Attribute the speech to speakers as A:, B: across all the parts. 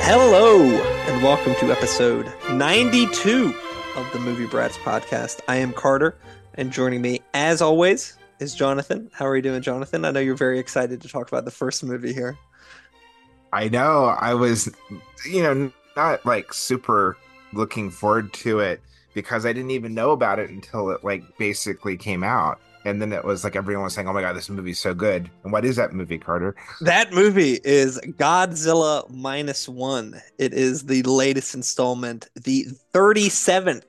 A: Hello, and welcome to episode 92 of the Movie Brats podcast. I am Carter, and joining me, as always, is Jonathan. How are you doing, Jonathan? I know you're very excited to talk about the first movie here.
B: I know. I was, you know, not like super looking forward to it because I didn't even know about it until it like basically came out. And then it was like everyone was saying, "Oh my god, this movie's so good!" And what is that movie, Carter?
A: That movie is Godzilla minus one. It is the latest installment, the 37th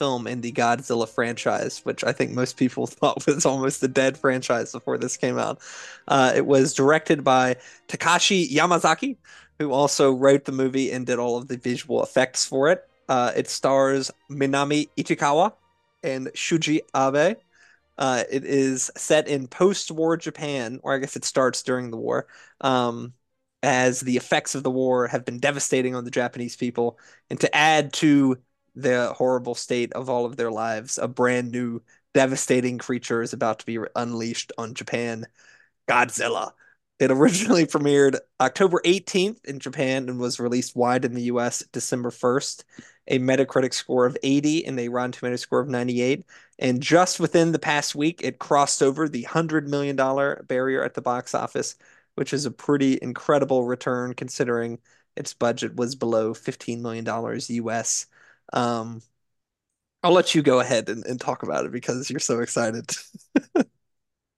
A: film in the Godzilla franchise, which I think most people thought was almost a dead franchise before this came out. Uh, it was directed by Takashi Yamazaki, who also wrote the movie and did all of the visual effects for it. Uh, it stars Minami Ichikawa and Shuji Abe. Uh, it is set in post-war Japan, or I guess it starts during the war, um, as the effects of the war have been devastating on the Japanese people. And to add to the horrible state of all of their lives, a brand new devastating creature is about to be unleashed on Japan Godzilla. It originally premiered October 18th in Japan and was released wide in the US December 1st. A Metacritic score of 80 and a Rotten Tomato score of 98. And just within the past week, it crossed over the $100 million barrier at the box office, which is a pretty incredible return considering its budget was below $15 million US. Um, I'll let you go ahead and, and talk about it because you're so excited.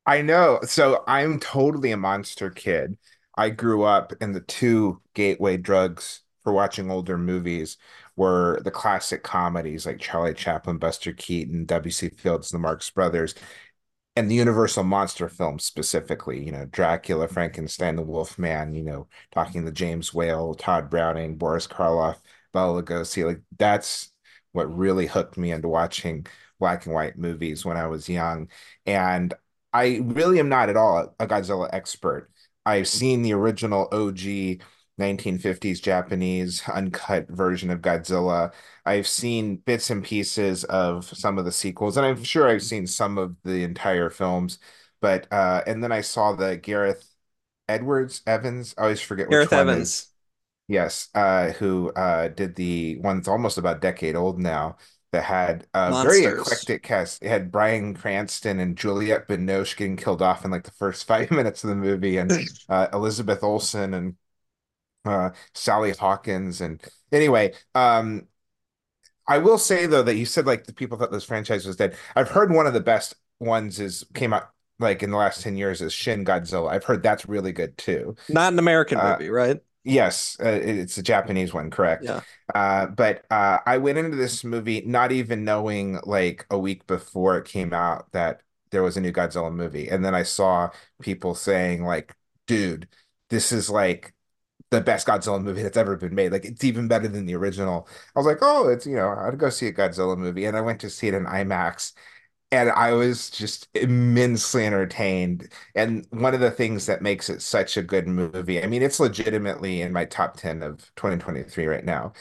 B: I know. So I'm totally a monster kid. I grew up in the two gateway drugs for watching older movies were the classic comedies like Charlie Chaplin, Buster Keaton, W.C. Fields, the Marx Brothers, and the Universal monster films specifically, you know, Dracula, Frankenstein, the Wolfman, you know, talking to James Whale, Tod Browning, Boris Karloff, Bela Lugosi. Like that's what really hooked me into watching black and white movies when I was young. And I really am not at all a Godzilla expert. I've seen the original OG 1950s Japanese uncut version of Godzilla. I've seen bits and pieces of some of the sequels, and I'm sure I've seen some of the entire films. But uh, and then I saw the Gareth Edwards Evans. I always forget which
A: Gareth
B: one
A: Evans.
B: Yes, uh, who uh, did the one that's almost about a decade old now that had a very eclectic cast. It had Bryan Cranston and Juliette Binoche getting killed off in like the first five minutes of the movie, and uh, Elizabeth Olsen and uh, Sally Hawkins. And anyway, um, I will say though that you said like the people thought this franchise was dead. I've heard one of the best ones is came out like in the last 10 years is Shin Godzilla. I've heard that's really good too.
A: Not an American
B: Uh,
A: movie, right?
B: Yes, uh, it's a Japanese one, correct?
A: Yeah.
B: Uh, but uh, I went into this movie not even knowing like a week before it came out that there was a new Godzilla movie. And then I saw people saying like, dude, this is like the best Godzilla movie that's ever been made. Like it's even better than the original. I was like, oh, it's you know, I'd go see a Godzilla movie. And I went to see it in IMAX and I was just immensely entertained. And one of the things that makes it such a good movie, I mean, it's legitimately in my top 10 of 2023 right now,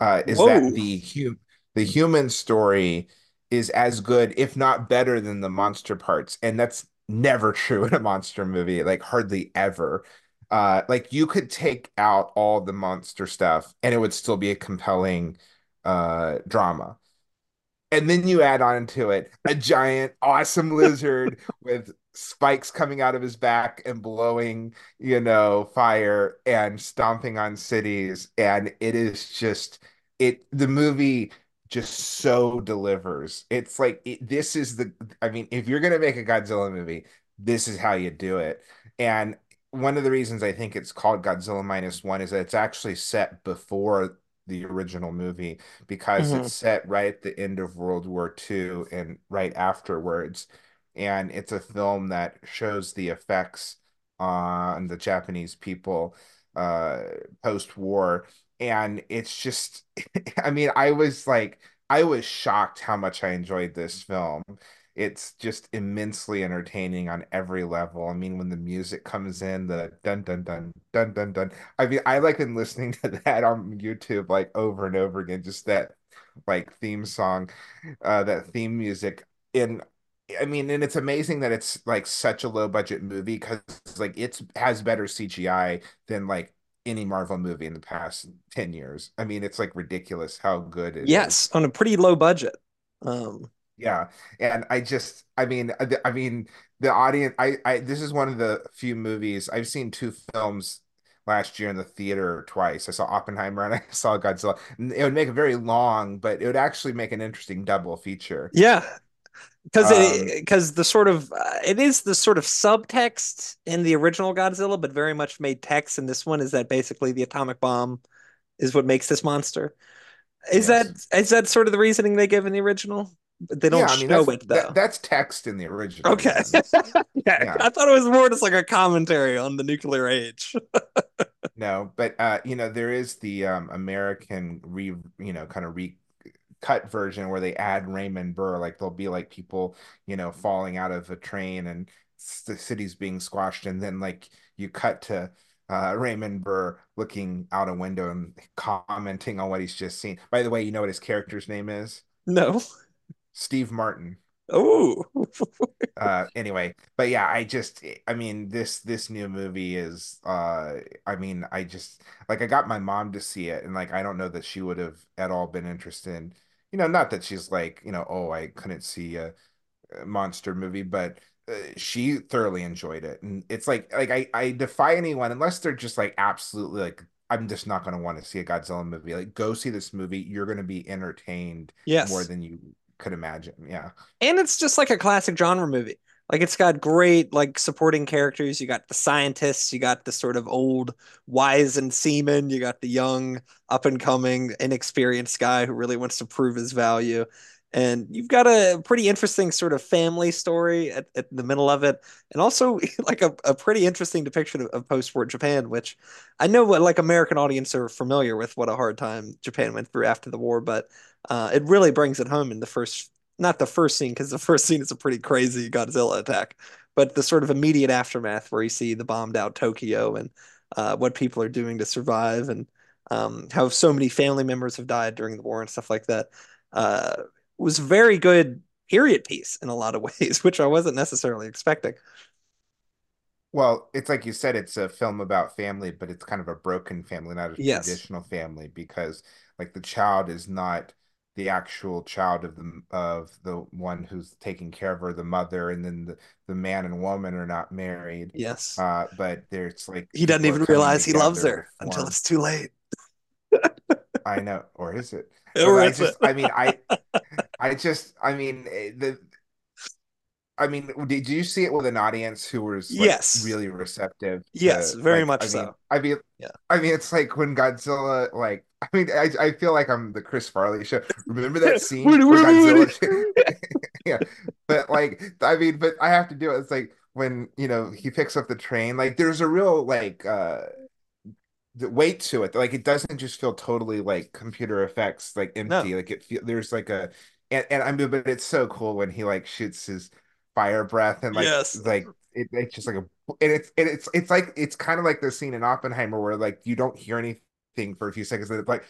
B: uh, is
A: Whoa.
B: that the hu the human story is as good, if not better than the monster parts. And that's never true in a monster movie, like hardly ever. Uh, like you could take out all the monster stuff and it would still be a compelling uh drama. And then you add on to it a giant, awesome lizard with spikes coming out of his back and blowing, you know, fire and stomping on cities. And it is just it the movie just so delivers. It's like it, this is the I mean, if you're gonna make a Godzilla movie, this is how you do it. And one of the reasons I think it's called Godzilla minus one is that it's actually set before the original movie because
A: Mhm.
B: it's set right at the end of World War II and right afterwards. And it's a film that shows the effects on the Japanese people uh, post-war. And it's just, I mean, I was like, I was shocked how much I enjoyed this film. It's just immensely entertaining on every level. I mean, when the music comes in, the dun dun dun dun dun dun. I mean, I like been listening to that on YouTube like over and over again, just that like theme song, uh, that theme music. In I mean, and it's amazing that it's like such a low budget movie because like it's has better CGI than like any Marvel movie in the past 10 years. I mean, it's like ridiculous how good it is.
A: Yes, on a pretty low budget. Um,
B: Yeah. And I just I mean I I mean the audience I I this is one of the few movies I've seen two films last year in the theater twice. I saw Oppenheimer and I saw Godzilla. It would make a very long, but it would actually make an interesting double feature.
A: yeah, because
B: Um
A: it because the sort of uh, it is the sort of subtext in the original Godzilla, but very much made text in this one is that basically the atomic bomb is what makes this monster. Is that
B: yes.
A: is that sort of the reasoning they give in the original? They don't
B: Yeah, I mean
A: show
B: that's
A: it
B: that
A: though.
B: that's text in the original
A: Okay. Yeah,
B: Yeah.
A: I thought it was more just like a commentary on the nuclear age.
B: No, but uh, you know, there is the um American re you know, kind of recut version where they add Raymond Burr. Like there'll be like people, you know, falling out of a train and the city's being squashed, and then like you cut to uh Raymond Burr looking out a window and commenting on what he's just seen. By the way, you know what his character's name is?
A: No.
B: Steve Martin.
A: Oh.
B: uh anyway but yeah i just i mean this this new movie is uh i mean i just like i got my mom to see it and like i don't know that she would have at all been interested. You know not that she's like you know oh i couldn't see a, a monster movie but uh, she thoroughly enjoyed it. And it's like like i i defy anyone unless they're just like absolutely like i'm just not going to want to see a godzilla movie. Like go see this movie. You're going to be entertained more than you could imagine yeah
A: And it's just like a classic genre movie. Like it's got great like supporting characters. You got the scientists, you got the sort of old wise and seaman, you got the young, up and coming, inexperienced guy who really wants to prove his value. And you've got a pretty interesting sort of family story at, at the middle of it. And also like a, a pretty interesting depiction of, of post-war Japan, which I know what like American audience are familiar with what a hard time Japan went through after the war, but uh, it really brings it home in the first not the first scene because the first scene is a pretty crazy Godzilla attack, but the sort of immediate aftermath where you see the bombed out Tokyo and uh, what people are doing to survive and um, how so many family members have died during the war and stuff like that uh, was very good period piece in a lot of ways, which I wasn't necessarily expecting.
B: Well, it's like you said, it's a film about family, but it's kind of a broken family, not a
A: Yes.
B: traditional family, because like the child is not the actual child of the of the one who's taking care of her, the mother, and then the, the man and woman are not married.
A: Yes.
B: Uh, but there's like
A: He doesn't even realize he loves her until it's too late.
B: I know, or is it?
A: Or
B: I
A: is it?
B: just, I mean, I, I just, I mean, eh, the I mean, did you see it with an audience who was like
A: Yes.
B: really receptive
A: Yes, very
B: like
A: much
B: I mean
A: so.
B: I mean
A: Yeah.
B: I mean it's like when Godzilla like I mean I I feel like I'm the Chris Farley show. Remember that scene
A: Woody,
B: where
A: Woody, Woody.
B: Godzilla yeah. But like I mean but I have to do it. It's like when you know he picks up the train like there's a real like uh the weight to it. Like it doesn't just feel totally like computer effects, like
A: No.
B: empty. Like it feel there's like a and, and I mean, but it's so cool when he like shoots his fire breath and like
A: Yes.
B: like it, it's just like a and it's and it's it's like it's kind of like the scene in Oppenheimer where like you don't hear anything for a few seconds and it's like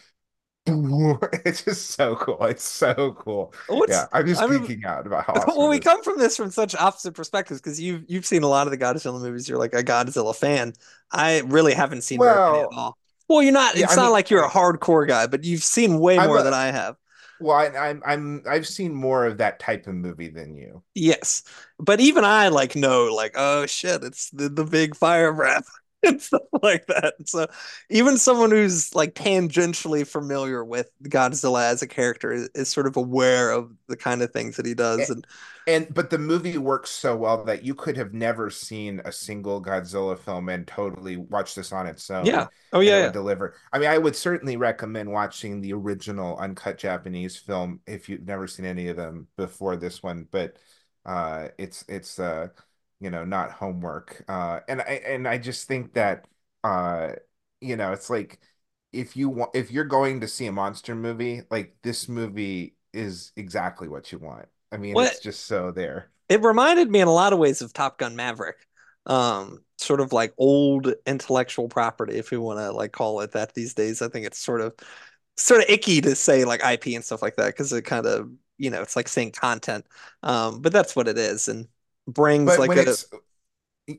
B: it's just so cool. It's so cool.
A: What's
B: Yeah, I'm just
A: I mean
B: out about how awesome
A: well, we come from this from such opposite perspectives because you've you've seen a lot of the Godzilla movies. You're like a Godzilla fan. I really haven't seen many at
B: Well,
A: all. Well, you're not.
B: yeah,
A: It's
B: I
A: not
B: mean,
A: like you're a hardcore guy, but you've seen way
B: I'm
A: more
B: a
A: than I have.
B: well, I, I'm I'm I've seen more of that type of movie than you.
A: Yes, but even I like know like oh shit, it's the the big fire breath and stuff like that. So even someone who's like tangentially familiar with Godzilla as a character is, is sort of aware of the kind of things that he does. And
B: And but the movie works so well that you could have never seen a single Godzilla film and totally watch this on its
A: yeah,
B: own
A: oh yeah, yeah.
B: deliver. I mean, I would certainly recommend watching the original uncut Japanese film if you've never seen any of them before this one, but uh it's it's uh you know not homework. Uh and I and I just think that uh you know, it's like if you want if you're going to see a monster movie, like this movie is exactly what you want. I mean,
A: What
B: it's just so there.
A: it reminded me in a lot of ways of Top Gun Maverick. Um, sort of like old intellectual property, if we want to like call it that these days. I think it's sort of sort of icky to say like IP and stuff like that because it kind of, you know, it's like saying content. Um, but that's what it is and brings
B: But
A: like a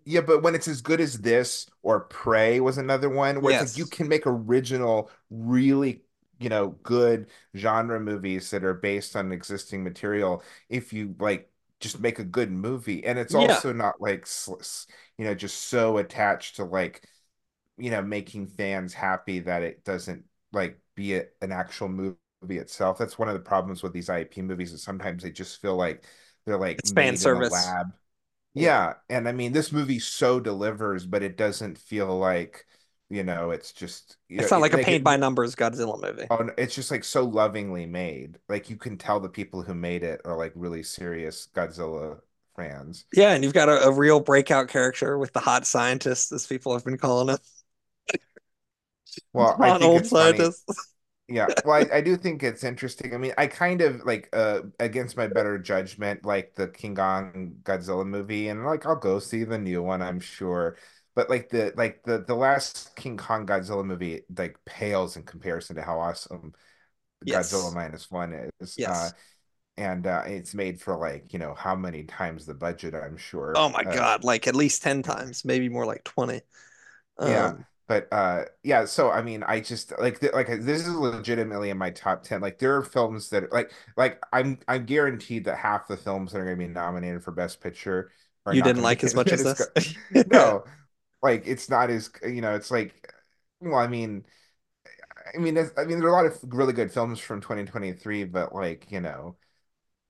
B: Yeah, but when it's as good as this or Prey was another one where it's like you can make original, really, you know, good genre movies that are based on existing material if you like just make a good movie. And it's
A: Yeah.
B: also not like, you know, just so attached to like, you know, making fans happy that it doesn't like be a, an actual movie itself. That's one of the problems with these IP movies is sometimes they just feel like they're like
A: It's fan
B: made in a
A: service.
B: lab
A: Yeah.
B: and I mean this movie so delivers, but it doesn't feel like, you know, it's just you know,
A: It's not like a paint by numbers Godzilla movie.
B: oh, it's just like so lovingly made. Like you can tell the people who made it are like really serious Godzilla fans.
A: Yeah, and you've got a, a real breakout character with the hot scientist, as people have been calling it.
B: Well, I
A: Hot
B: think
A: old
B: it's funny.
A: scientist.
B: Yeah, well, I, I do think it's interesting. I mean, I kind of like uh against my better judgment, like the King Kong Godzilla movie, and like I'll go see the new one, I'm sure. But like the like the the last King Kong Godzilla movie like pales in comparison to how awesome Godzilla minus one is. Uh
A: Yes.
B: and uh it's made for like, you know, how many times the budget, I'm sure Oh
A: my
B: Uh
A: God, like at least 10 times, maybe more like 20.
B: Yeah,
A: Um,
B: but uh yeah, so I mean, I just like th like this is legitimately in my top 10. Like there are films that like like I'm I'm guaranteed that half the films that are going to be nominated for Best Picture are
A: you didn't like as much as this?
B: go- No, like it's not as, you know, it's like well, I mean, I mean I mean there are a lot of really good films from 2023, but like, you know,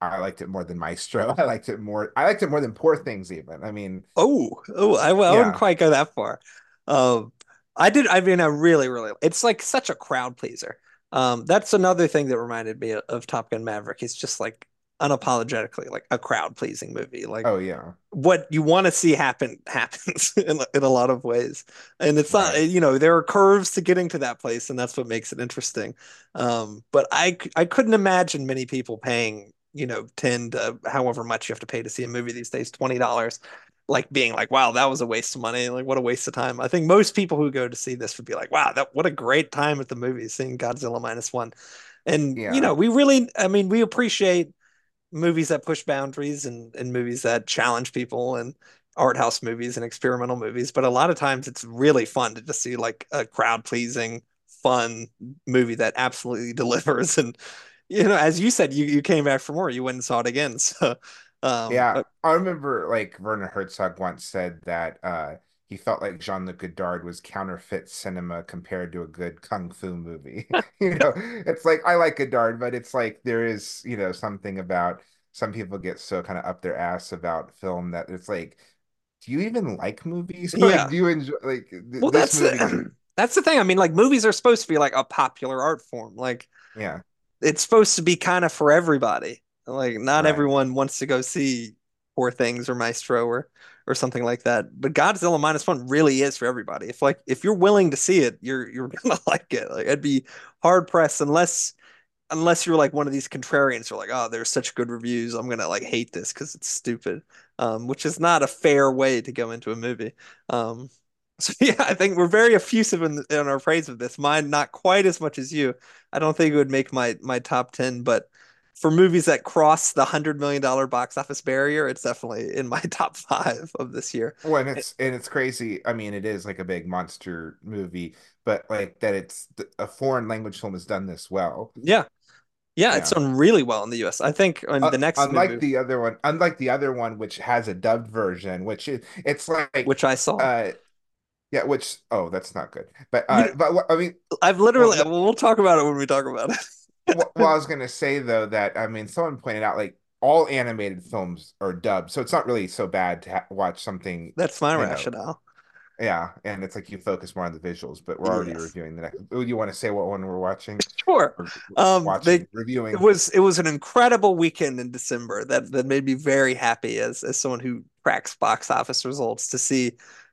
B: I liked it more than Maestro. I liked it more I liked it more than Poor Things even. I mean,
A: Oh, oh, I, I wouldn't quite go that far. Um, I did. I mean, I really, really. It's like such a crowd pleaser. Um, that's another thing that reminded me of, Top Gun Maverick. It's just like unapologetically like a crowd pleasing movie. Like
B: Oh yeah.
A: what you want to see happen happens in in a lot of ways, and it's not. You know, there are curves to getting to that place, and that's what makes it interesting. Um, but I I couldn't imagine many people paying. You know, 10 to however much you have to pay to see a movie these days, $20 like being like, wow, that was a waste of money. Like, what a waste of time. I think most people who go to see this would be like, wow, that what a great time at the movies seeing Godzilla minus one. And you know, we really, I mean, we appreciate movies that push boundaries and and movies that challenge people and art house movies and experimental movies. But a lot of times it's really fun to just see like a crowd pleasing, fun movie that absolutely delivers. And you know, as you said, you you came back for more. You went and saw it again. So, um,
B: Yeah,
A: uh,
B: I remember like Werner Herzog once said that uh he felt like Jean-Luc Godard was counterfeit cinema compared to a good kung fu movie. You know, it's like I like Godard, but it's like there is, you know, something about some people get so kind of up their ass about film that it's like, do you even like movies? Like,
A: yeah.
B: do you enjoy like th
A: Well,
B: this
A: that's
B: movie?
A: that's the thing. I mean, like movies are supposed to be like a popular art form. Like
B: Yeah,
A: it's supposed to be kind of for everybody. Like not
B: right.
A: everyone wants to go see Poor Things or Maestro or or something like that. But Godzilla minus one really is for everybody. If like if you're willing to see it, you're you're gonna like it. Like I'd be hard pressed unless unless you're like one of these contrarians who are like, oh, there's such good reviews, I'm gonna like hate this because it's stupid. Um, which is not a fair way to go into a movie. Um, so yeah, I think we're very effusive in, in our praise of this. Mine not quite as much as you. I don't think it would make my my top 10, but for movies that cross the hundred million dollar box office barrier, it's definitely in my top five of this year.
B: Well, and it's and it's crazy. I mean, it is like a big monster movie, but like that it's a foreign language film has done this well.
A: Yeah, yeah, it's done really well in the US. I think in
B: Uh,
A: the next
B: unlike
A: movie,
B: the other one, unlike the other one, which has a dubbed version, which is it's like
A: which I saw,
B: uh yeah, which oh that's not good. But
A: you
B: uh
A: know,
B: but I mean
A: I've literally well, we'll talk about it when we talk about it.
B: well, well I was gonna say though that I mean someone pointed out like all animated films are dubbed, so it's not really so bad to ha watch something,
A: That's my
B: you know, yeah, and it's like you focus more on the visuals, but we're already
A: Yes.
B: reviewing the next. Oh, you want to say what one we're watching
A: Sure. Um, they
B: watching,
A: it
B: reviewing?
A: was it was an incredible weekend in December that that made me very happy as as someone who tracks box office results to see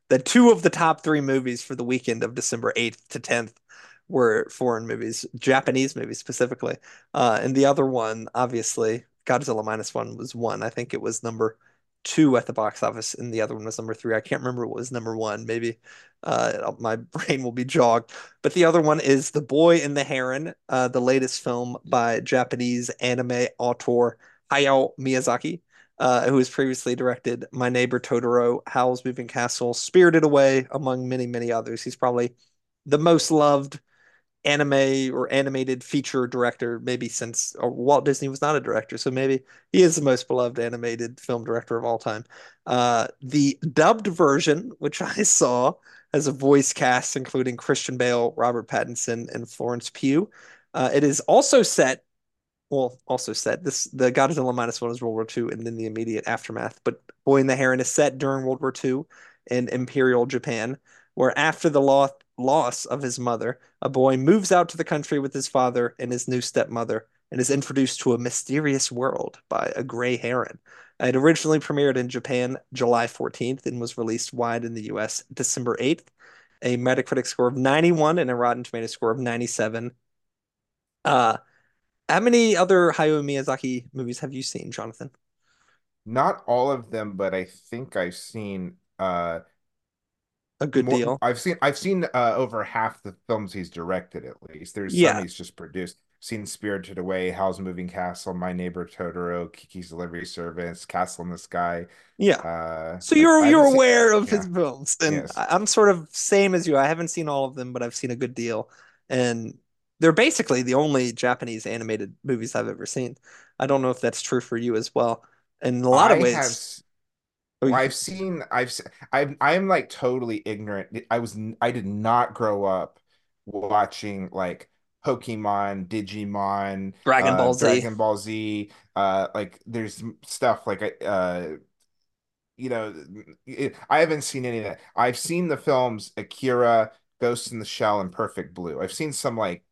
A: that two of the top three movies for the weekend of December 8th to 10th were foreign movies, Japanese movies specifically. Uh, and the other one, obviously, Godzilla minus one was one. I think it was number two at the box office, and the other one was number three. I can't remember what was number one. Maybe uh, my brain will be jogged. But the other one is The Boy and the Heron, uh, the latest film by Japanese anime author Hayao Miyazaki, uh, who has previously directed My Neighbor Totoro, Howl's Moving Castle, Spirited Away, among many, many others. He's probably the most loved anime or animated feature director maybe since Walt Disney was not a director, so maybe he is the most beloved animated film director of all time. Uh, the dubbed version, which I saw, has a voice cast including Christian Bale, Robert Pattinson, and Florence Pugh. Uh, it is also set, well, also set this the Godzilla minus one is World War II and then the immediate aftermath. But Boy and the Heron is set during World War II in Imperial Japan, where after the loss loss of his mother, a boy moves out to the country with his father and his new stepmother and is introduced to a mysterious world by a gray heron. It originally premiered in Japan July 14th and was released wide in the US December 8th. A Metacritic score of 91 and a Rotten Tomato score of 97. Uh, how many other Hayao Miyazaki movies have you seen, Jonathan?
B: Not all of them, but I think I've seen uh
A: a good
B: more,
A: deal.
B: I've seen I've seen uh, over half the films he's directed at least. There's
A: Yeah,
B: some he's just produced. Seen Spirited Away, Howl's Moving Castle, My Neighbor Totoro, Kiki's Delivery Service, Castle in the Sky.
A: yeah.
B: Uh,
A: So you're
B: I
A: you're
B: seen.
A: aware of his films, and
B: Yes.
A: I- I'm sort of same as you. I haven't seen all of them, but I've seen a good deal, and they're basically the only Japanese animated movies I've ever seen. I don't know if that's true for you as well. In a lot of
B: I have.
A: ways, oh,
B: I've seen. I've. I'm. I'm like totally ignorant. I was. I did not grow up watching like Pokemon, Digimon,
A: Dragon
B: uh,
A: Ball Z.
B: Dragon Ball Z. Uh, like there's stuff like I- uh you know, it, I haven't seen any of that. I've seen the films Akira, Ghost in the Shell, and Perfect Blue. I've seen some like,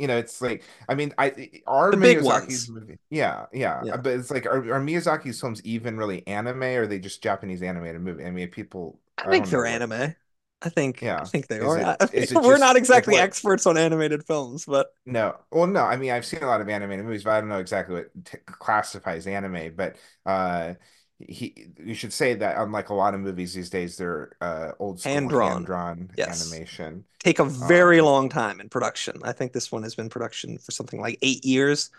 B: you know, it's like, I mean, I are
A: The
B: Miyazaki's movie, yeah, yeah,
A: Yeah,
B: but it's like, are, are Miyazaki's films even really anime, or are they just Japanese animated movie? I mean, people,
A: I
B: I
A: think they're
B: what,
A: anime. I think
B: yeah.
A: I think they
B: is
A: are.
B: it
A: I, we're
B: just
A: not exactly
B: what?
A: experts on animated films, but
B: No, well, no. I mean, I've seen a lot of animated movies, but I don't know exactly what t classifies anime. But uh, he, you should say that unlike a lot of movies these days, they're uh, old
A: hand
B: school hand
A: drawn.
B: drawn
A: Yes.
B: animation.
A: take a very
B: Um,
A: long time in production. I think this one has been production for something like eight years,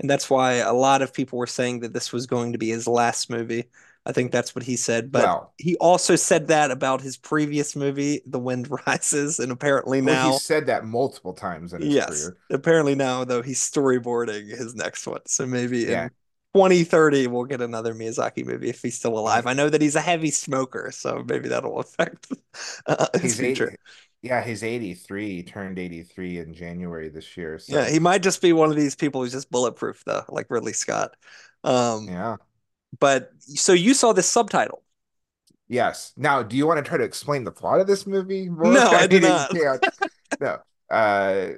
A: and that's why a lot of people were saying that this was going to be his last movie. I think that's what he said, but
B: well,
A: he also said that about his previous movie, The Wind Rises, and apparently
B: well, he said that multiple times in his
A: yes,
B: career.
A: apparently now though he's storyboarding his next one. So maybe
B: Yeah,
A: in 2030 we'll get another Miyazaki movie if he's still alive. I know that he's a heavy smoker, so maybe that'll affect uh, his
B: he's
A: future.
B: 80. Yeah, he's 83. He turned 83 in January this year.
A: Yeah, he might just be one of these people who's just bulletproof though, like Ridley Scott. Um,
B: yeah.
A: but so you saw this subtitle.
B: Yes. Now, do you want to try to explain the plot of this movie more?
A: No, I
B: I
A: do not.
B: can't. No. Uh,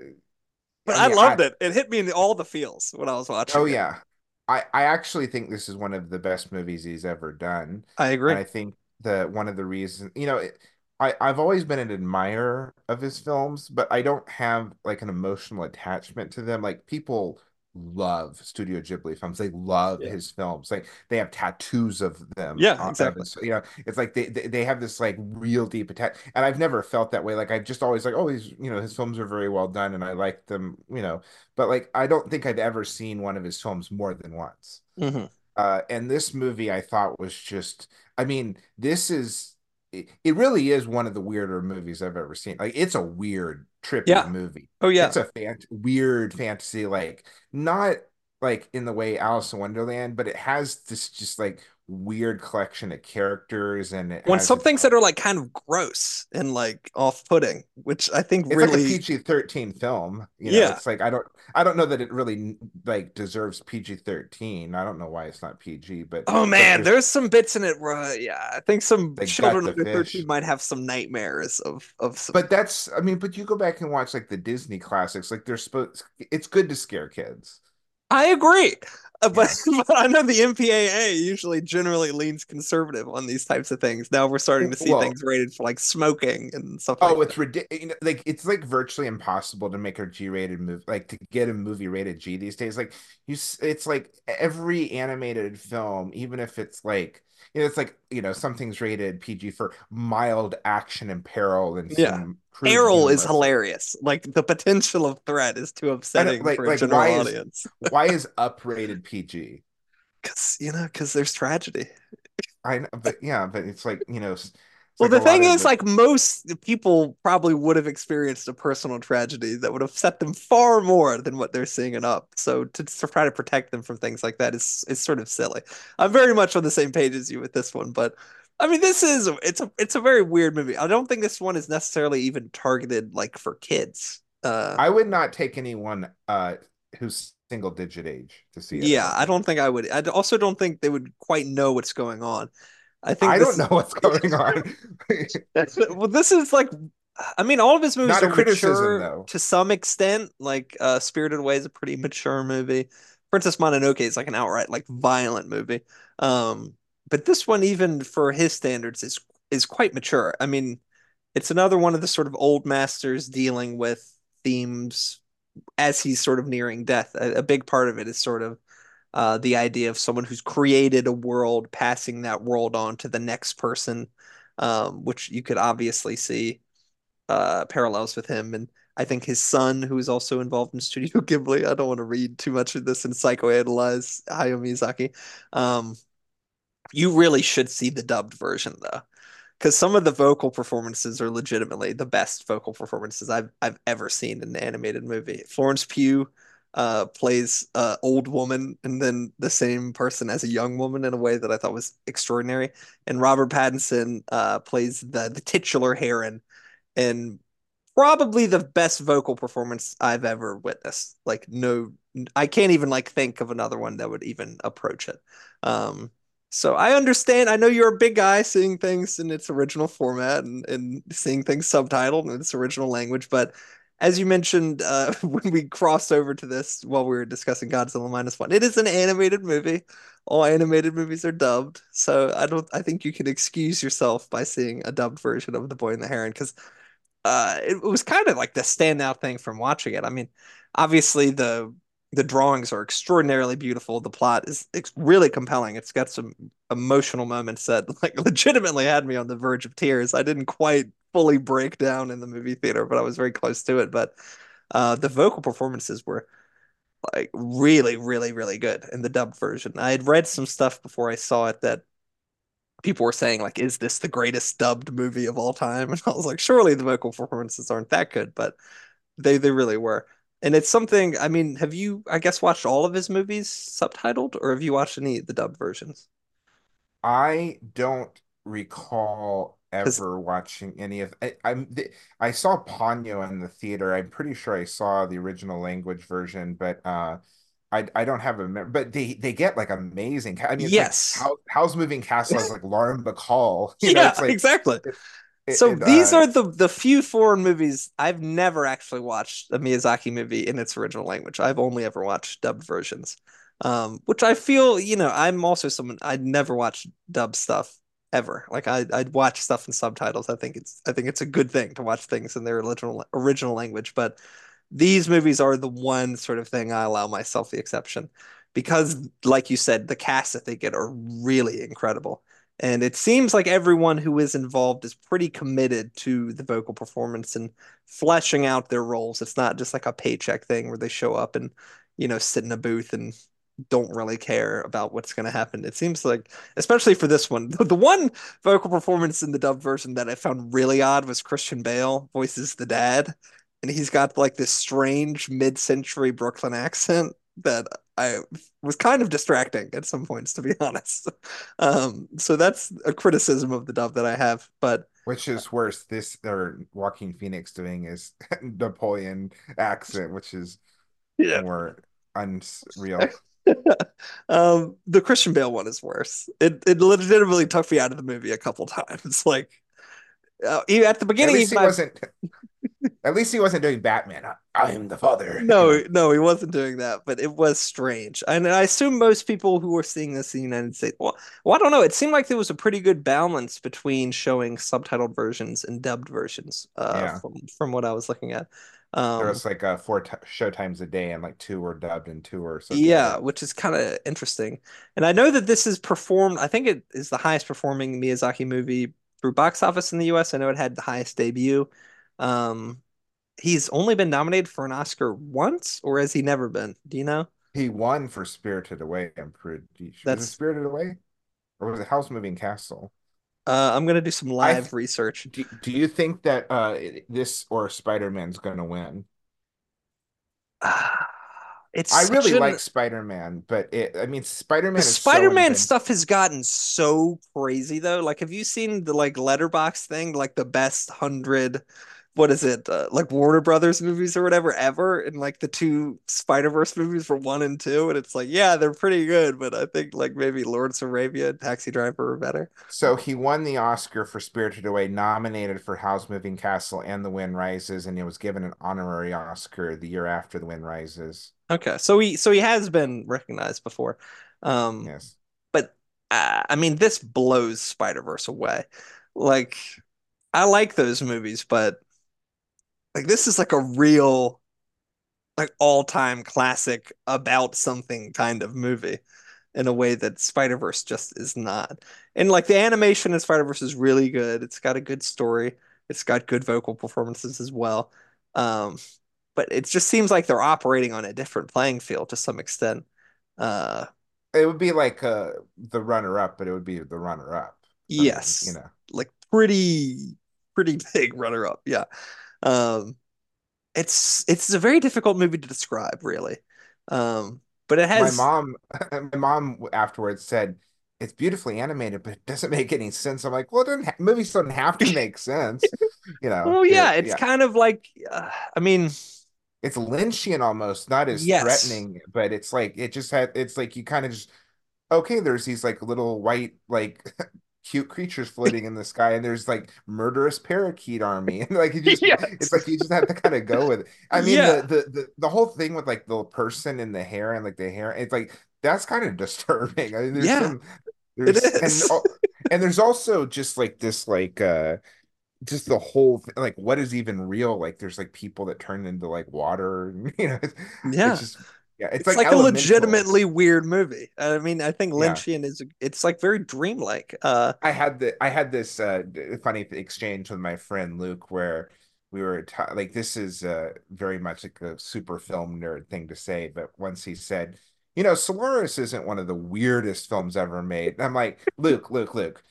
A: But
B: I
A: I loved
B: I,
A: it. It hit me in all the feels when I was
B: Oh
A: watching it.
B: Oh, yeah. I I actually think this is one of the best movies he's ever done.
A: I agree. And.
B: I think that one of the reasons, you know, it, I I've always been an admirer of his films, but I don't have like an emotional attachment to them. Like people love Studio Ghibli films. They love
A: Yeah.
B: his films. Like they have tattoos of them
A: Yeah, exactly.
B: his, you know, it's like they, they they have this like real deep attack. and I've never felt that way. Like I've just always like, oh, he's, you know, his films are very well done and I like them, you know, but like I don't think I've ever seen one of his films more than once.
A: hmm
B: Uh, and this movie I thought was just, I mean, this is, it, it really is one of the weirder movies I've ever seen. Like, it's a weird, trippy
A: Yeah.
B: movie.
A: Oh yeah.
B: It's a fan weird fantasy, like, not like in the way Alice in Wonderland, but it has this just like weird collection of characters and
A: When some things that are like kind of gross and like off-putting, which I think
B: it's like a
A: really,
B: PG-13 film, you know.
A: yeah.
B: It's like I don't I don't know that it really like deserves PG-13. I don't know why it's not PG, but
A: Oh
B: but
A: man,
B: there's
A: there's some bits in it where, uh, yeah, I think some children under 13 might have some nightmares of of some.
B: But that's, I mean, but you go back and watch like the Disney classics, like they're supposed, it's good to scare kids.
A: I agree. But, but I know the MPAA usually generally leans conservative on these types of things. Now we're starting to see
B: Well,
A: things rated for like smoking and stuff
B: oh,
A: that.
B: it's ridiculous. You know, like it's like virtually impossible to make a G-rated movie, like to get a movie rated G these days. Like you, it's like every animated film, even if it's like, you know, it's like, you know, something's rated PG for mild action and peril and
A: Yeah. Errol is hilarious. Like the potential of threat is too upsetting
B: like
A: for a general
B: why is
A: audience.
B: why is uprated PG?
A: Because you know, because there's tragedy.
B: I know, but yeah, but it's like, you know,
A: Well,
B: like
A: the thing is,
B: the
A: like most people probably would have experienced a personal tragedy that would have set them far more than what they're seeing it up. So to, to try to protect them from things like that is is sort of silly. I'm very much on the same page as you with this one, but I mean, this is it's a it's a very weird movie. I don't think this one is necessarily even targeted like for kids. Uh,
B: I would not take anyone uh who's single digit age to see it,
A: yeah, I don't think I would. I also don't think they would quite know what's going on. I think
B: I don't know what's going on.
A: Well, this is like, I mean, all of his movies
B: Not
A: are
B: criticism,
A: mature
B: though.
A: to some extent. Like, uh, Spirited Away is a pretty mature movie. Princess Mononoke is like an outright like violent movie. Um, but this one, even for his standards, is is quite mature. I mean, it's another one of the sort of old masters dealing with themes as he's sort of nearing death. A, a big part of it is sort of uh, the idea of someone who's created a world, passing that world on to the next person, um, which you could obviously see uh, parallels with him. And I think his son, who is also involved in Studio Ghibli, I don't want to read too much of this and psychoanalyze Hayao Miyazaki. Um, you really should see the dubbed version though because some of the vocal performances are legitimately the best vocal performances I've I've ever seen in an animated movie. Florence Pugh uh, plays uh, old woman and then the same person as a young woman in a way that I thought was extraordinary. And Robert Pattinson uh, plays the the titular Heron and probably the best vocal performance I've ever witnessed. Like no, I can't even like think of another one that would even approach it. Um, so I understand. I know you're a big guy seeing things in its original format and, and seeing things subtitled in its original language, but as you mentioned uh, when we crossed over to this while we were discussing Godzilla minus one, it is an animated movie. All animated movies are dubbed, so I don't. I think you can excuse yourself by seeing a dubbed version of The Boy and the Heron because uh, it, it was kind of like the standout thing from watching it. I mean, obviously the the drawings are extraordinarily beautiful. The plot is it's really compelling. It's got some emotional moments that like legitimately had me on the verge of tears. I didn't quite fully break down in the movie theater, but I was very close to it. But uh, the vocal performances were like really, really, really good in the dubbed version. I had read some stuff before I saw it that people were saying like, "Is this the greatest dubbed movie of all time?" And I was like, "Surely the vocal performances aren't that good," but they they really were. And it's something, I mean, have you, I guess, watched all of his movies subtitled, or have you watched any of the dubbed versions?
B: I don't recall ever watching any of I, I'm the, I saw Ponyo in the theater. I'm pretty sure I saw the original language version, but uh I I don't have a but they they get like amazing. I mean, like
A: yes,
B: how Howl's Moving Castle is like Lauren Bacall. You know,
A: yeah,
B: it's like
A: exactly. So these
B: uh
A: are the the few foreign movies I've never actually watched a Miyazaki movie in its original language. I've only ever watched dubbed versions. Um, which I feel, you know, I'm also someone I'd never watch dubbed stuff ever. Like I I'd watch stuff in subtitles. I think it's I think it's a good thing to watch things in their original original language, but these movies are the one sort of thing I allow myself the exception because, like you said, the casts that they get are really incredible. And it seems like everyone who is involved is pretty committed to the vocal performance and fleshing out their roles. It's not just like a paycheck thing where they show up and, you know, sit in a booth and don't really care about what's going to happen. It seems like, especially for this one, the, one vocal performance in the dub version that I found really odd was Christian Bale voices the dad and he's got like this strange mid-century Brooklyn accent that I was kind of distracting at some points, to be honest. Um, so that's a criticism of the dub that I have. But
B: which is worse, this or Joaquin Phoenix doing his Napoleon accent, which is
A: yeah,
B: more unreal.
A: um, the Christian Bale one is worse. It it legitimately took me out of the movie a couple times. Like uh, even at the
B: At
A: beginning,
B: least
A: even
B: he wasn't At least he wasn't doing Batman. I, I am the father,
A: No, no, he wasn't doing that, but it was strange. And I assume most people who were seeing this in the United States, well, well, I don't know. It seemed like there was a pretty good balance between showing subtitled versions and dubbed versions, uh,
B: Yeah.
A: from from what I was looking at.
B: There
A: Um,
B: was like uh, four t show times a day, and like two were dubbed and two were
A: yeah, which is kind of interesting. And I know that this is performed, I think it is the highest performing Miyazaki movie through box office in the US. I know it had the highest debut. Um, he's only been nominated for an Oscar once, or has he never been? Do you know?
B: He won for Spirited Away. I'm pretty sure. Was it
A: That's
B: Spirited Away or was it Howl's Moving Castle?
A: uh, I'm gonna do some live
B: th
A: research.
B: do, do you think that uh this or Spider-Man's gonna win?
A: It's
B: I really
A: an
B: like Spider-Man, but it I mean Spider-Man
A: Spider-Man
B: inventive.
A: stuff has gotten so crazy though. Like, have you seen the like Letterboxd thing, like the best hundred, what is it, uh, like Warner Brothers movies or whatever ever, and like the two Spider-Verse movies were one and two, and it's like, yeah, they're pretty good, but I think like maybe Lawrence of Arabia and Taxi Driver are better.
B: So he won the Oscar for Spirited Away, nominated for Howl's Moving Castle and The Wind Rises, and he was given an honorary Oscar the year after The Wind Rises.
A: Okay, so he so he has been recognized before. Um,
B: Yes.
A: but uh, I mean, this blows Spider-Verse away. Like, I like those movies, but like this is like a real like all-time classic about something kind of movie in a way that Spider-Verse just is not. And like the animation in Spider-Verse is really good. It's got a good story. It's got good vocal performances as well. Um, but it just seems like they're operating on a different playing field to some extent. Uh,
B: It would be like uh the runner-up, but it would be the runner-up. I mean, you know.
A: like pretty pretty big runner-up. Yeah. Um, it's it's a very difficult movie to describe, really. Um, but it has My
B: mom, my mom afterwards said, "It's beautifully animated, but it doesn't make any sense." I'm like, "Well, it doesn't ha movies don't have to make sense, you know."
A: Well, yeah,
B: It,
A: it's
B: yeah,
A: kind of like, uh, I mean,
B: it's Lynchian almost, not as
A: yes,
B: threatening, but it's like it just had. It's like you kind of just okay. There's these like little white like cute creatures floating in the sky, and there's like murderous parakeet army, and like you just it's like you just have to kind of go with it. I mean, the
A: yeah,
B: the the the whole thing with like the person in the hair and like the hair, it's like that's kind of disturbing. I mean, there's
A: yeah,
B: some
A: it
B: there's and and there's also just like this like uh just the whole thing, like what is even real? Like there's like people that turn into like water, you know, it's, it's
A: Yeah,
B: just yeah, it's
A: it's
B: like
A: like a legitimately weird movie. I mean, I think
B: Yeah.
A: Is, it's like very dreamlike. Uh,
B: I had the I had this uh funny exchange with my friend Luke where we were ta like this is uh very much like a super film nerd thing to say, but once he said, you know, Solaris isn't one of the weirdest films ever made. And I'm like, Luke, Luke, Luke.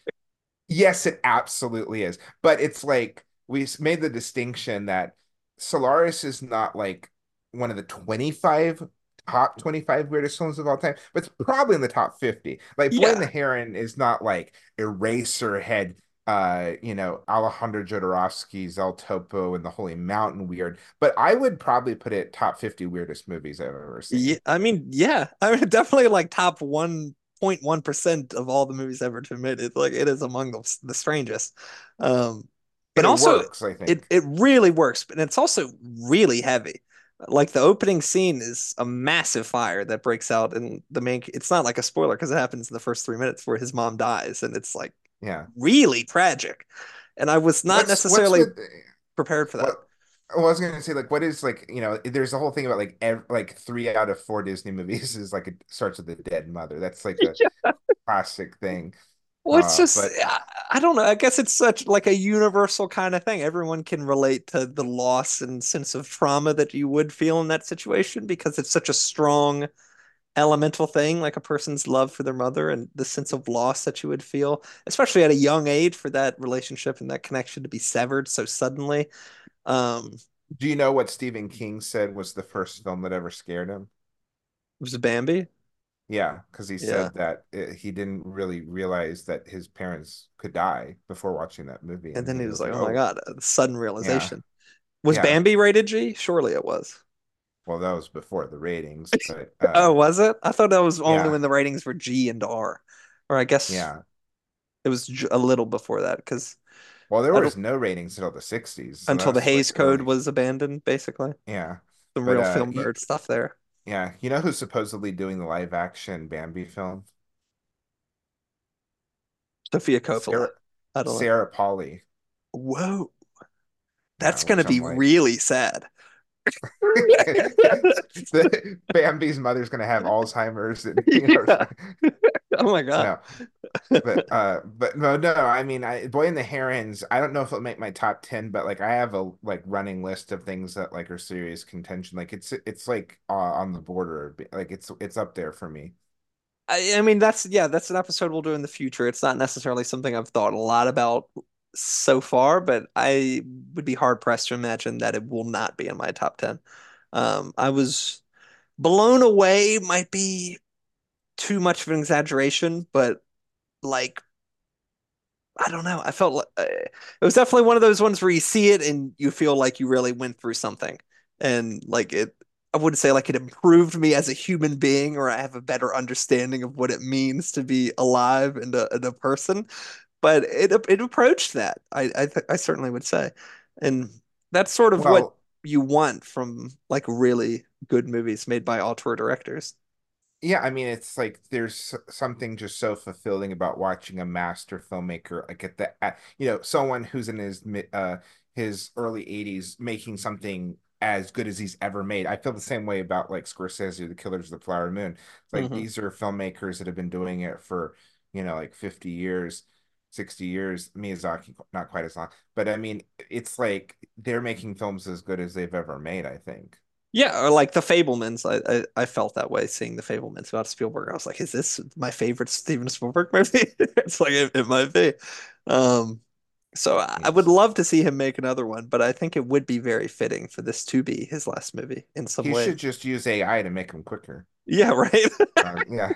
B: Yes, it absolutely is. But it's like we made the distinction that Solaris is not like one of the 25 top 25 weirdest films of all time, but it's probably in the top 50. Like Boy and the Heron is not like Eraserhead, uh, you know, Alejandro Jodorowsky's El Topo and the Holy Mountain weird, but I would probably put it top 50 weirdest movies I've ever seen. yeah.
A: I mean, yeah, I mean, definitely like top 1.1% of all the movies ever to admit it. Like it is among the, the strangest. Um, and
B: And it
A: also
B: works, I
A: it it really works, but it's also really heavy. Like the opening scene is a massive fire that breaks out in the main. It's not like a spoiler because it happens in the first three minutes where his mom dies, and it's like
B: Yeah.
A: really tragic. And I was not
B: What's what's
A: necessarily
B: eh,
A: prepared for that.
B: What well, I was gonna say, like, what is like, you know, there's a whole thing about like ev like three out of four Disney movies is like it starts with a dead mother. That's like the classic thing.
A: Well, it's
B: Uh,
A: just
B: but
A: I, don't know. I guess it's such like a universal kind of thing. Everyone can relate to the loss and sense of trauma that you would feel in that situation because it's such a strong elemental thing, like a person's love for their mother and the sense of loss that you would feel, especially at a young age for that relationship and that connection to be severed so suddenly. Um,
B: do you know what Stephen King said was the first film that ever scared him?
A: was Bambi.
B: Yeah, because he
A: Yeah.
B: said that it, he didn't really realize that his parents could die before watching that movie,
A: And
B: and
A: then
B: he
A: was like, oh my
B: "Oh,
A: God, a sudden
B: yeah,
A: realization. Was
B: yeah."
A: Bambi rated G? Surely it was.
B: Well, that was before the ratings, but uh,
A: Oh, was it? I thought that was only
B: yeah,
A: when the ratings were G and R. Or I guess
B: yeah.
A: it was j- a little before that because
B: Well, there was no ratings until the 60s, so
A: until the
B: that's like
A: Code
B: early.
A: was abandoned, basically.
B: Yeah.
A: Some
B: But
A: real
B: uh
A: film nerd stuff there.
B: Yeah, you know who's supposedly doing the live action Bambi film?
A: Sofia Coppola.
B: Sarah
A: I don't know.
B: Sarah Polley.
A: Whoa,
B: Yeah,
A: that's gonna be
B: like
A: really sad.
B: Bambi's mother's gonna have Alzheimer's and you know
A: Yeah. Oh my God.
B: no. But uh but no no I mean I Boy and the Herons I don't know if it'll make my top 10 but like I have a like running list of things that like are serious contention like it's it's like uh, on the border like it's it's up there for me
A: I, I mean, that's yeah, that's an episode we'll do in the future. It's not necessarily something I've thought a lot about so far, but I would be hard pressed to imagine that it will not be in my top 10. Um, I was blown away, might be too much of an exaggeration, but like I don't know. I felt like uh, it was definitely one of those ones where you see it and you feel like you really went through something. And like it, I wouldn't say like it improved me as a human being or I have a better understanding of what it means to be alive and a, and a person, but it it approached that. I I, th I certainly would say. And that's sort of what you want from like really good movies made by auteur directors.
B: Yeah, I mean, it's like there's something just so fulfilling about watching a master filmmaker like at the at, you know someone who's in his mid uh his early 80s making something as good as he's ever made. I feel the same way about like Scorsese or The Killers of the Flower Moon. It's like
A: hmm
B: these are filmmakers that have been doing it for you know like 50 years, 60 years. Miyazaki not quite as long, but I mean, it's like they're making films as good as they've ever made, I think.
A: Yeah, or like the Fabelmans. I, I I felt that way seeing the Fabelmans about Spielberg. I was like, is this my favorite Steven Spielberg movie? It's like it, it might be. Um, so I, I would love to see him make another one, but I think it would be very fitting for this to be his last movie in some
B: he
A: way.
B: He should just use AI to make him quicker.
A: Yeah, right.
B: Uh, yeah,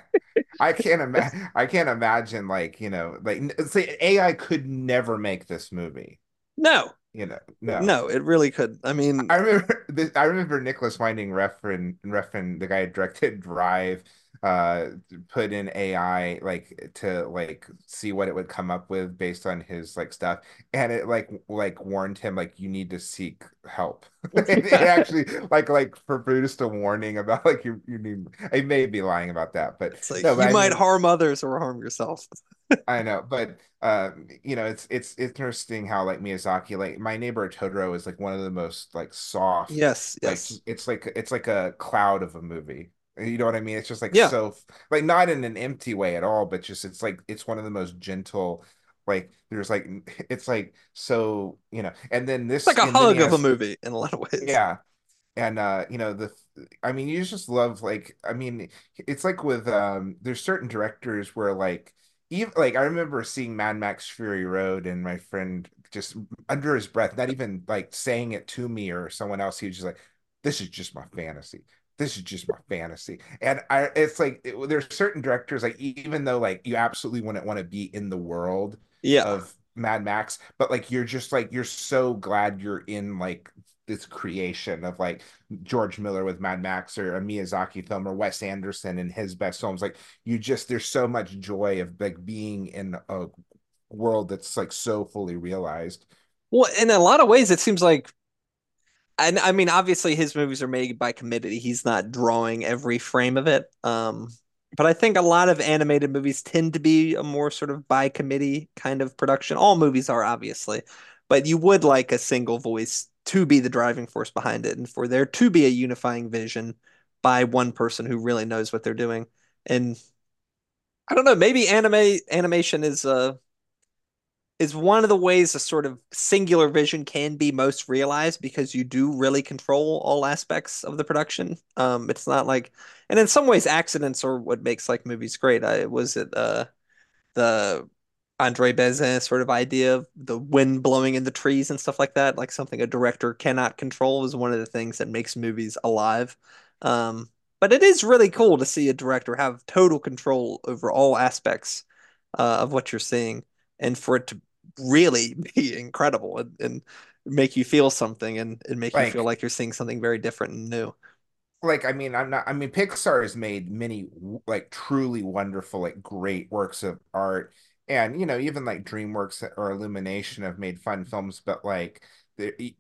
B: I can't imagine. I can't imagine like you know like say AI could never make this movie.
A: No,
B: You know, no.
A: no, it really could. I mean,
B: I remember this, I remember Nicolas Winding Refn Refn the guy who directed Drive uh put in AI like to like see what it would come up with based on his like stuff and it like like warned him like you need to seek help it, it actually like like for produced a warning about like you you need I may be lying about that but
A: it's like
B: no but
A: you
B: I
A: might
B: mean
A: harm others or harm yourself.
B: I know, but uh, you know, it's it's interesting how like Miyazaki, like My Neighbor Totoro is like one of the most like soft,
A: Yes,
B: like
A: yes.
B: it's like it's like a cloud of a movie. You know what I mean? It's just like
A: Yeah.
B: so like not in an empty way at all, but just it's like it's one of the most gentle, like there's like it's like so, you know, and then
A: It's
B: this
A: like a hug of a movie in a lot of ways.
B: yeah and uh you know the I mean you just love like I mean it's like with um there's certain directors where like even like I remember seeing Mad Max Fury Road and my friend just under his breath not even like saying it to me or someone else he was just like this is just my fantasy this is just my fantasy and I it's like it, there's certain directors like even though like you absolutely wouldn't want to be in the world
A: Yeah.
B: of Mad Max but like you're just like you're so glad you're in like this creation of like George Miller with Mad Max or a Miyazaki film or Wes Anderson and his best films. Like you just there's so much joy of like being in a world that's like so fully realized.
A: Well, in a lot of ways, it seems like and I mean, obviously his movies are made by committee. He's not drawing every frame of it. Um, but I think a lot of animated movies tend to be a more sort of by committee kind of production. All movies are obviously, but you would like a single voice to be the driving force behind it and for there to be a unifying vision by one person who really knows what they're doing. And I don't know, maybe anime animation is uh is one of the ways a sort of singular vision can be most realized because you do really control all aspects of the production. Um, it's not like, and in some ways, accidents are what makes like movies great. I was it uh the Andre Bazin sort of idea of the wind blowing in the trees and stuff like that, like something a director cannot control is one of the things that makes movies alive. Um, but it is really cool to see a director have total control over all aspects uh, of what you're seeing and for it to really be incredible and, and make you feel something and, and make you feel
B: Like
A: like you're seeing something very different and new.
B: like I mean I'm not I mean Pixar has made many like truly wonderful like great works of art and you know even like DreamWorks or Illumination have made fun films, but like the,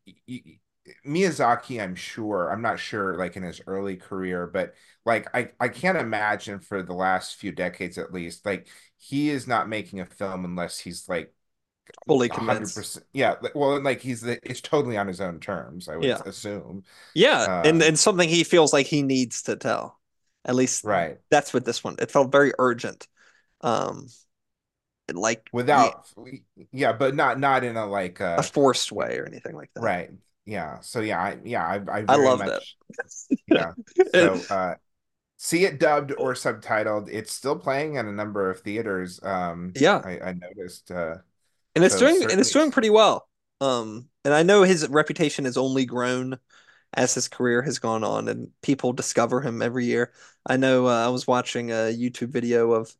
B: Miyazaki, I'm sure, I'm not sure like in his early career, but like I I can't imagine for the last few decades at least, like he is not making a film unless he's like
A: fully convinced.
B: Yeah, well, like he's the, it's totally on his own terms. I would yeah. assume.
A: Yeah, um, and and something he feels like he needs to tell. At least,
B: right.
A: That's what this one. It felt very urgent. Um, like
B: without, yeah, yeah but not not in a like
A: uh, a forced way or anything like that.
B: Right. Yeah. So yeah, I yeah I I,
A: I love
B: much, that. yeah. So uh, see it dubbed or subtitled. It's still playing in a number of theaters. Um,
A: yeah,
B: I, I noticed. Uh,
A: and it's so doing certainly... and it's doing pretty well. Um, and I know his reputation has only grown as his career has gone on, and people discover him every year. I know uh, I was watching a YouTube video of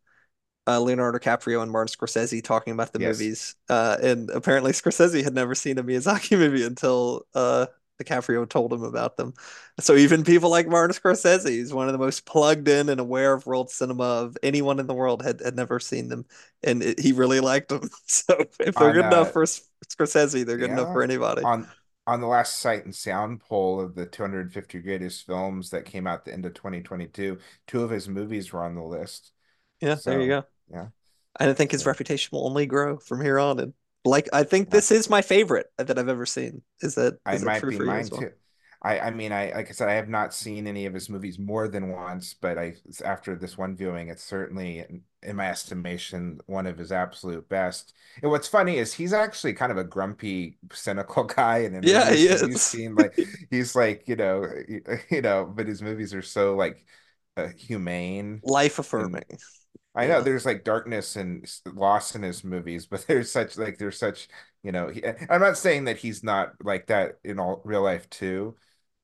A: uh, Leonardo DiCaprio and Martin Scorsese talking about the yes. movies, uh, and apparently Scorsese had never seen a Miyazaki movie until uh, DiCaprio told him about them. So even people like Martin Scorsese, he's one of the most plugged in and aware of world cinema of anyone in the world, had, had never seen them, and it, he really liked them. So if they're on, good enough uh, for Scorsese, they're good yeah, enough for anybody.
B: On on the last Sight and Sound poll of the 250 greatest films that came out the end of 2022, two of his movies were on the list.
A: Yeah, so, there you go.
B: Yeah.
A: I think his reputation will only grow from here on. And like, I think this is my favorite that I've ever seen. Is that is
B: I might be mine well? too. I, I mean, I like I said, I have not seen any of his movies more than once, but I after this one viewing, it's certainly, in, my estimation, one of his absolute best. And what's funny is he's actually kind of a grumpy, cynical guy, and
A: yeah, he is.
B: He's seen like he's like you know, you know, but his movies are so like uh, humane,
A: life affirming.
B: I know there's like darkness and loss in his movies, but there's such like there's such you know. He, eh, I'm not saying that he's not like that in all real life too,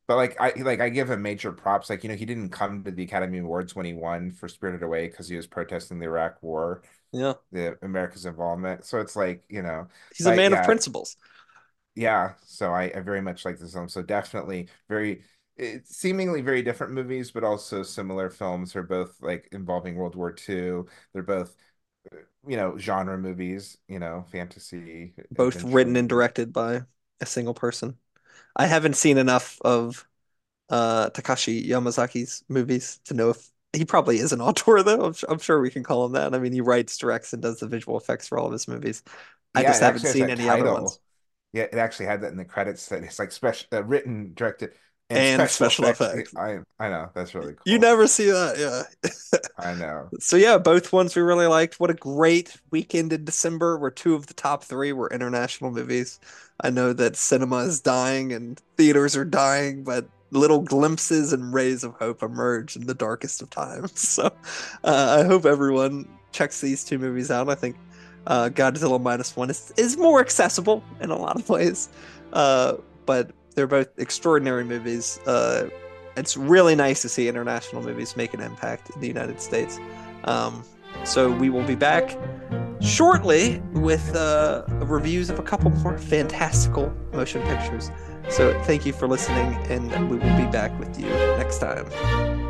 B: but like I like I give him major props. Like you know he didn't come to the Academy Awards when he won for Spirited Away because he was protesting the Iraq War.
A: Yeah,
B: the America's involvement. So it's like you know
A: he's a man yeah, of principles.
B: Yeah, so I, I very much like this film. So definitely very it's seemingly very different movies, but also similar films. They're both like involving World War II. They're both, you know, genre movies. You know, fantasy.
A: Both written and directed by a single person. I haven't seen enough of uh, Takashi Yamazaki's movies to know if he probably is an auteur, though. I'm, I'm, sure we can call him that. I mean, he writes, directs, and does the visual effects for all of his movies. I yeah, just haven't seen any title. other ones.
B: Yeah, it actually had that in the credits that it's like special, uh, written, directed
A: and, and special, special effects.
B: effects. I I know that's really cool.
A: You never see that, yeah.
B: I know.
A: So yeah, both ones we really liked. What a great weekend in December, where two of the top three were international movies. I know that cinema is dying and theaters are dying, but little glimpses and rays of hope emerge in the darkest of times. So uh, I hope everyone checks these two movies out. I think uh, Godzilla minus one is, is more accessible in a lot of ways, uh, but they're both extraordinary movies. Uh, it's really nice to see international movies make an impact in the United States. Um, so we will be back shortly with uh, reviews of a couple more fantastical motion pictures. So thank you for listening, and we will be back with you next time.